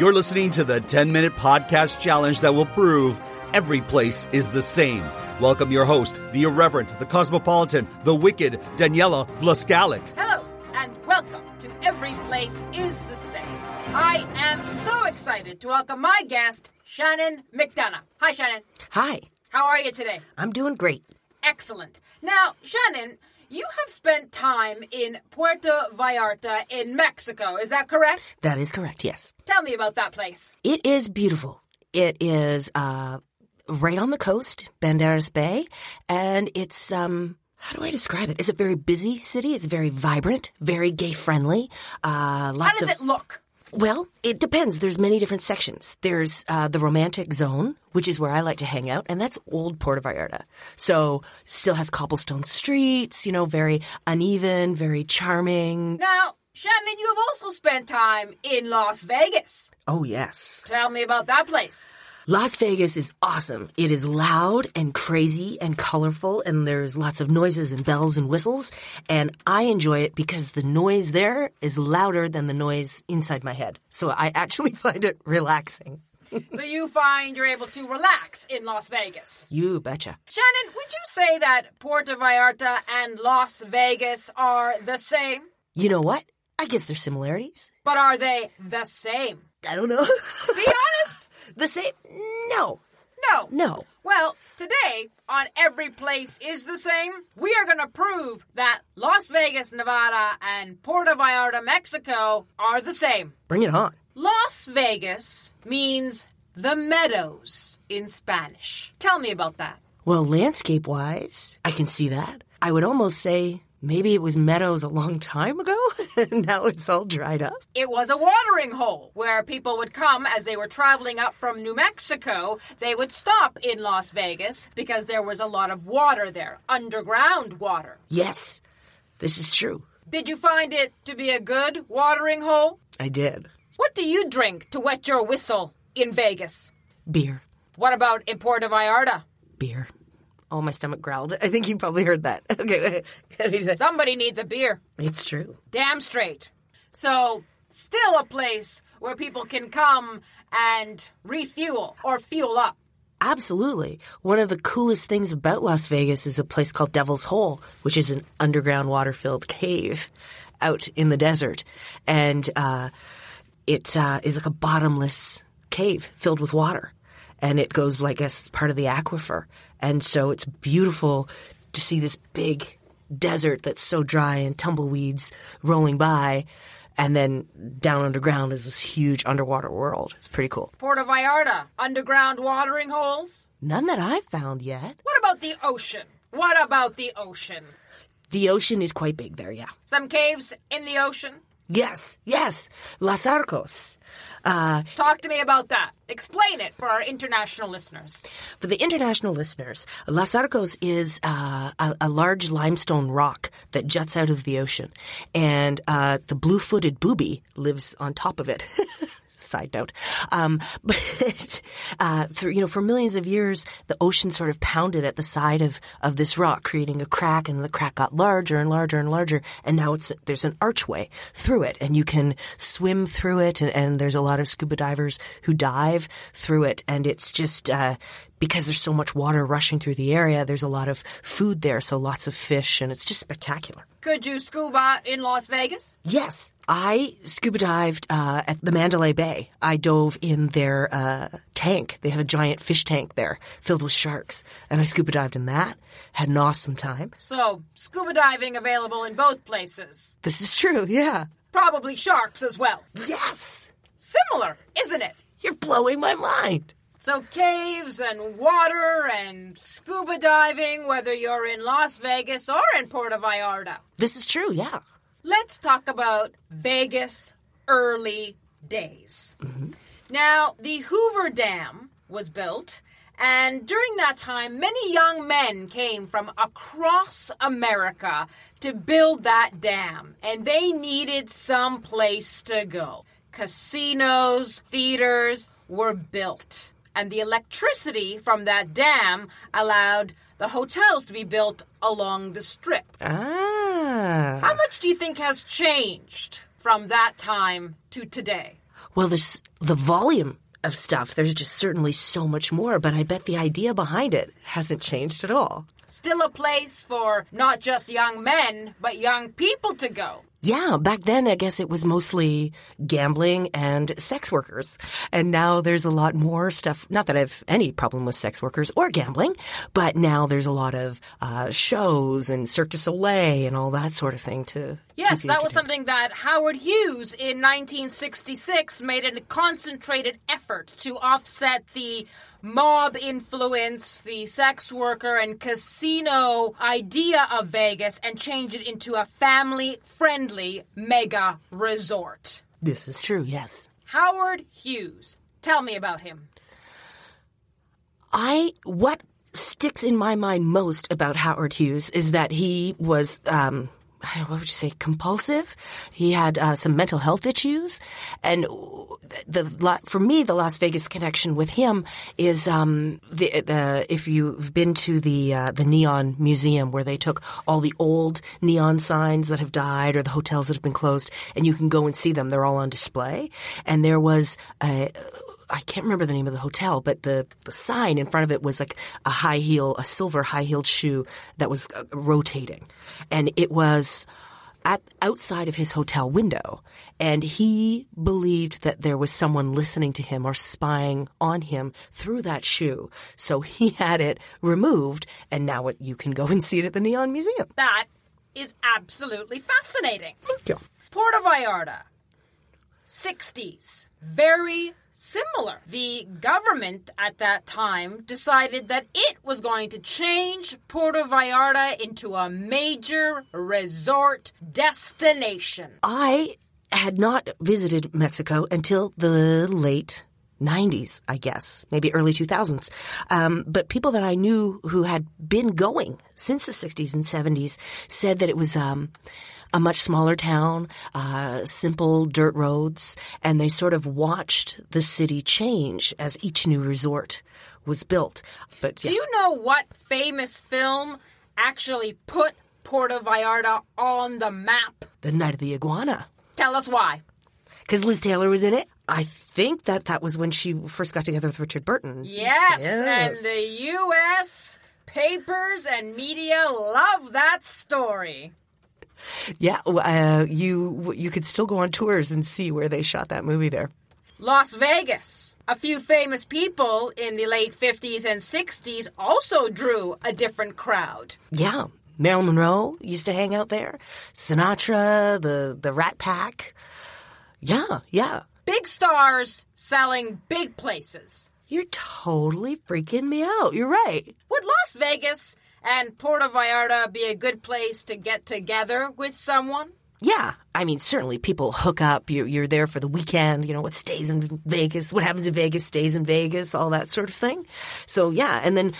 You're listening to the 10 minute podcast challenge that will prove every place is the same. Welcome your host, the irreverent, the cosmopolitan, the wicked Daniela Vlaskalik. Hello, and welcome to Every Place is the Same. I am so excited to welcome my guest, Shannon McDonough. Hi, Shannon. Hi, How are you today? I'm doing great. Excellent. Now, Shannon, you have spent time in Puerto Vallarta in Mexico. Is that correct? That is correct, yes. Tell me about that place. It is beautiful. It is uh, right on the coast, Banderas Bay, and it's um. How do I describe it? It's a very busy city. It's very vibrant, very gay friendly. Uh, How lots does of it look? Well, it depends. There's many different sections. There's uh, the romantic zone, which is where I like to hang out, and that's old Puerto Vallarta. So still has cobblestone streets. You know, very uneven, very charming. Now, Shannon, you have also spent time in Las Vegas. Oh yes. Tell me about that place. Las Vegas is awesome. It is loud and crazy and colorful, and there's lots of noises and bells and whistles. And I enjoy it because the noise there is louder than the noise inside my head. So I actually find it relaxing. so you find you're able to relax in Las Vegas. You betcha. Shannon, would you say that Puerto Vallarta and Las Vegas are the same? You know what? I guess there's similarities. But are they the same? I don't know. Be honest. The same? No. No. No. Well, today on Every Place is the Same, we are going to prove that Las Vegas, Nevada, and Puerto Vallarta, Mexico are the same. Bring it on. Las Vegas means the meadows in Spanish. Tell me about that. Well, landscape wise, I can see that. I would almost say maybe it was meadows a long time ago, and now it's all dried up. It was a watering hole where people would come as they were traveling up from New Mexico. They would stop in Las Vegas because there was a lot of water there, underground water. Yes, this is true. Did you find it to be a good watering hole? I did. What do you drink to wet your whistle in Vegas? Beer. What about in Puerto Vallarta? Beer. Oh, my stomach growled. I think you probably heard that. Okay. Somebody needs a beer. it's true. Damn straight. So, still a place where people can come and refuel or fuel up. Absolutely. One of the coolest things about Las Vegas is a place called Devil's Hole, which is an underground water filled cave out in the desert. And uh, it uh, is like a bottomless cave filled with water. And it goes like as part of the aquifer. And so it's beautiful to see this big desert that's so dry and tumbleweeds rolling by. And then down underground is this huge underwater world. It's pretty cool. Puerto Vallarta, underground watering holes. None that I've found yet. What about the ocean? What about the ocean? The ocean is quite big there, yeah. Some caves in the ocean? Yes, yes. Las Arcos. Uh, Talk to me about that. Explain it for our international listeners. for the international listeners, Las Arcos is uh, a, a large limestone rock that juts out of the ocean, and uh, the blue-footed booby lives on top of it. Side note, um, but uh, through, you know, for millions of years, the ocean sort of pounded at the side of, of this rock, creating a crack, and the crack got larger and larger and larger, and now it's there's an archway through it, and you can swim through it, and, and there's a lot of scuba divers who dive through it, and it's just uh, because there's so much water rushing through the area, there's a lot of food there, so lots of fish, and it's just spectacular. Could you scuba in Las Vegas? Yes, I scuba dived uh, at the Mandalay Bay. I dove in their uh, tank. They have a giant fish tank there filled with sharks, and I scuba dived in that. Had an awesome time. So, scuba diving available in both places. This is true, yeah. Probably sharks as well. Yes, Similar, isn't it? you're blowing my mind. So, caves and water and scuba diving, whether you're in Las Vegas or in Puerto Vallarta. This is true, yeah. Let's talk about Vegas early days. Mm-hmm. Now, the Hoover Dam was built, and during that time, many young men came from across America to build that dam, and they needed some place to go. Casinos, theaters were built, and the electricity from that dam allowed the hotels to be built along the strip. Ah. How much do you think has changed from that time to today? Well, there's the volume of stuff. There's just certainly so much more, but I bet the idea behind it hasn't changed at all. Still a place for not just young men, but young people to go. Yeah, back then I guess it was mostly gambling and sex workers. And now there's a lot more stuff. Not that I have any problem with sex workers or gambling, but now there's a lot of uh, shows and Cirque du Soleil and all that sort of thing too. Yes, that was something that Howard Hughes in 1966 made a concentrated effort to offset the mob influence, the sex worker and casino idea of Vegas and change it into a family friendly mega resort. This is true, yes. Howard Hughes. Tell me about him. I what sticks in my mind most about Howard Hughes is that he was um what would you say compulsive? He had uh, some mental health issues. And the, for me the Las Vegas connection with him is um the, the if you've been to the uh, the neon museum where they took all the old neon signs that have died or the hotels that have been closed and you can go and see them. They're all on display. And there was a I can't remember the name of the hotel, but the, the sign in front of it was like a high heel, a silver high heeled shoe that was uh, rotating. And it was at outside of his hotel window. And he believed that there was someone listening to him or spying on him through that shoe. So he had it removed and now it, you can go and see it at the Neon Museum. That is absolutely fascinating. Thank you. Puerto Vallarta, 60s. Very similar. The government at that time decided that it was going to change Puerto Vallarta into a major resort destination. I had not visited Mexico until the late 90s, I guess, maybe early 2000s. Um, but people that I knew who had been going since the 60s and 70s said that it was um, a much smaller town, uh, simple dirt roads, and they sort of watched the city change as each new resort was built. But Do you know what famous film actually put Puerto Vallarta on the map? the Night of the Iguana. Tell us why. Because Liz Taylor was in it. I think that that was when she first got together with Richard Burton. Yes, Yes. and the U.S. papers and media love that story. Yeah, uh, you you could still go on tours and see where they shot that movie there. Las Vegas. A few famous people in the late 50s and 60s also drew a different crowd. Yeah, Marilyn Monroe used to hang out there. Sinatra, the the Rat Pack. Yeah, yeah. Big stars selling big places. You're totally freaking me out. You're right. Would Las Vegas and Puerto Vallarta be a good place to get together with someone? Yeah, I mean, certainly people hook up. You're, you're there for the weekend. You know what stays in Vegas, what happens in Vegas stays in Vegas, all that sort of thing. So yeah, and then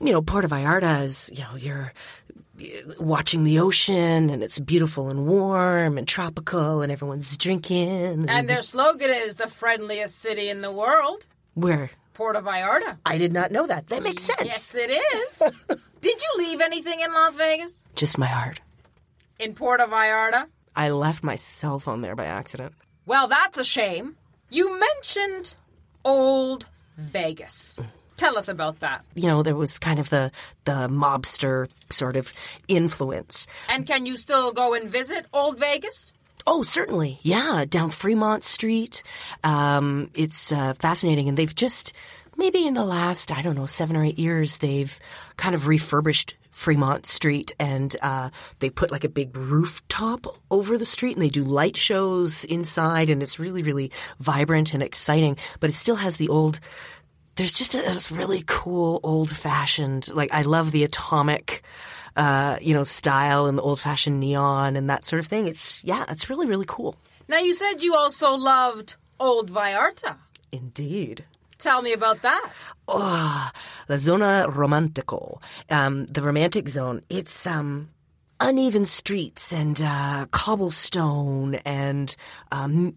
you know, Puerto Vallarta is you know you're watching the ocean and it's beautiful and warm and tropical and everyone's drinking. And their slogan is the friendliest city in the world, where Puerto Vallarta. I did not know that. That makes sense. Yes, it is. Did you leave anything in Las Vegas? Just my heart. In Puerto Vallarta? I left my cell phone there by accident. Well, that's a shame. You mentioned Old Vegas. Tell us about that. You know, there was kind of the the mobster sort of influence. And can you still go and visit Old Vegas? Oh, certainly. Yeah, down Fremont Street. Um, it's uh, fascinating. And they've just, maybe in the last, I don't know, seven or eight years, they've kind of refurbished Fremont Street and uh, they put like a big rooftop over the street and they do light shows inside and it's really, really vibrant and exciting. But it still has the old. There's just a, really cool old fashioned, like, I love the atomic uh, you know, style and the old fashioned neon and that sort of thing. It's, yeah, it's really, really cool. Now, you said you also loved Old Vallarta. Indeed. Tell me about that. Oh, La Zona Romantico, um, the romantic zone. It's, um, uneven streets and uh, cobblestone and um,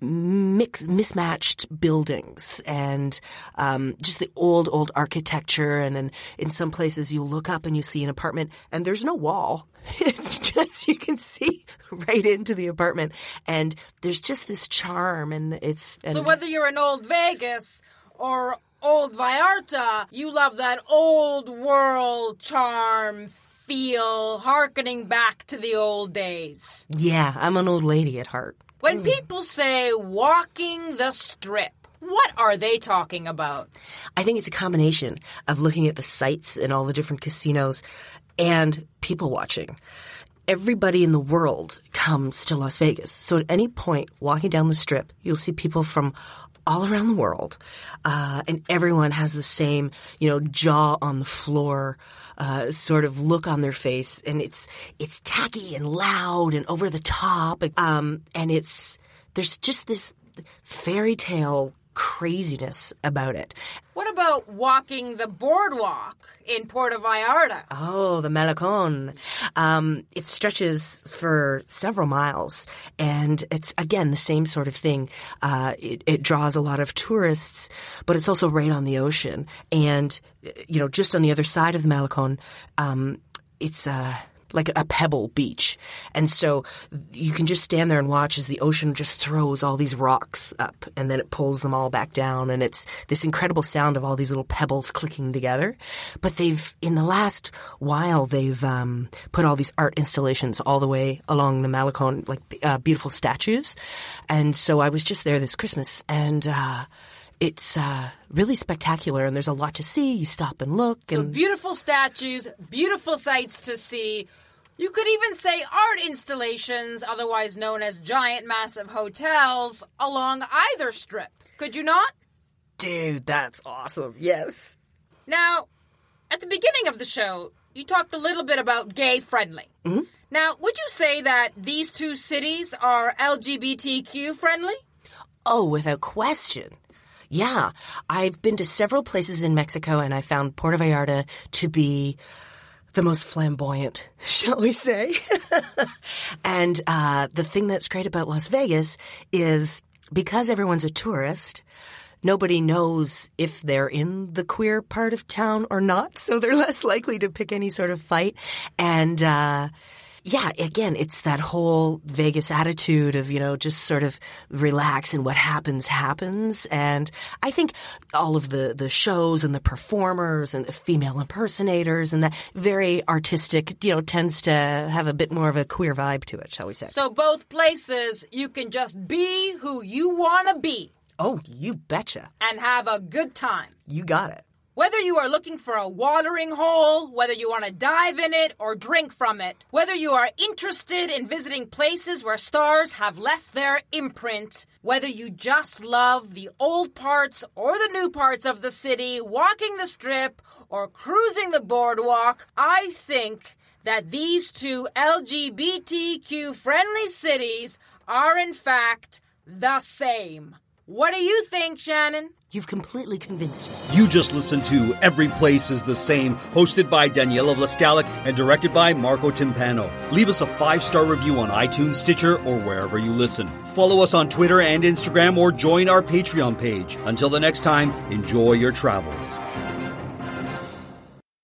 mix, mismatched buildings and um, just the old, old architecture. And then in some places you look up and you see an apartment and there's no wall. It's just, you can see right into the apartment. And there's just this charm and it's. And So whether you're in old Vegas or old Vallarta, you love that old world charm feel, harkening back to the old days. yeah, I'm an old lady at heart. When mm. people say walking the strip, what are they talking about? I think it's a combination of looking at the sites in all the different casinos and people watching. Everybody in the world comes to Las Vegas. So at any point, walking down the strip, you'll see people from all around the world, uh, and everyone has the same, you know, jaw on the floor, uh, sort of look on their face, and it's it's tacky and loud and over the top, um, and it's there's just this fairy tale craziness about it. What about walking the boardwalk in Puerto Vallarta? Oh, the Malecon. Um, it stretches for several miles, and it's again the same sort of thing. Uh, it, it draws a lot of tourists, but it's also right on the ocean, and you know, just on the other side of the Malecon, um, it's uh, like a pebble beach, and so you can just stand there and watch as the ocean just throws all these rocks up, and then it pulls them all back down, and it's this incredible sound of all these little pebbles clicking together. But they've in the last while they've um, put all these art installations all the way along the Malecon, like uh, beautiful statues, and so I was just there this Christmas, and. Uh, it's uh, really spectacular, and there's a lot to see. You stop and look, So and beautiful statues, beautiful sights to see. You could even say art installations, otherwise known as giant massive hotels, along either strip. Could you not? dude, that's awesome. Yes. Now, at the beginning of the show, you talked a little bit about gay friendly. Mm-hmm. Now, would you say that these two cities are LGBTQ friendly? Oh, without question. Yeah, I've been to several places in Mexico, and I found Puerto Vallarta to be the most flamboyant, shall we say? and uh, the thing that's great about Las Vegas is because everyone's a tourist. Nobody knows if they're in the queer part of town or not, so they're less likely to pick any sort of fight. And uh, yeah, again, it's that whole Vegas attitude of, you know, just sort of relax and what happens, happens. And I think all of the, the shows and the performers and the female impersonators and that very artistic, you know, tends to have a bit more of a queer vibe to it, shall we say. So, both places, you can just be who you want to be oh, you betcha. and have a good time. You got it. Whether you are looking for a watering hole, whether you want to dive in it or drink from it, whether you are interested in visiting places where stars have left their imprint, whether you just love the old parts or the new parts of the city, walking the strip or cruising the boardwalk, I think that these two LGBTQ friendly cities are in fact the same. What do you think, Shannon? You've completely convinced me. You just listened to Every Place is the Same, hosted by Daniela Vlaskalik and directed by Marco Timpano. Leave us a five star review on iTunes, Stitcher, or wherever you listen. Follow us on Twitter and Instagram or join our Patreon page. Until the next time, enjoy your travels.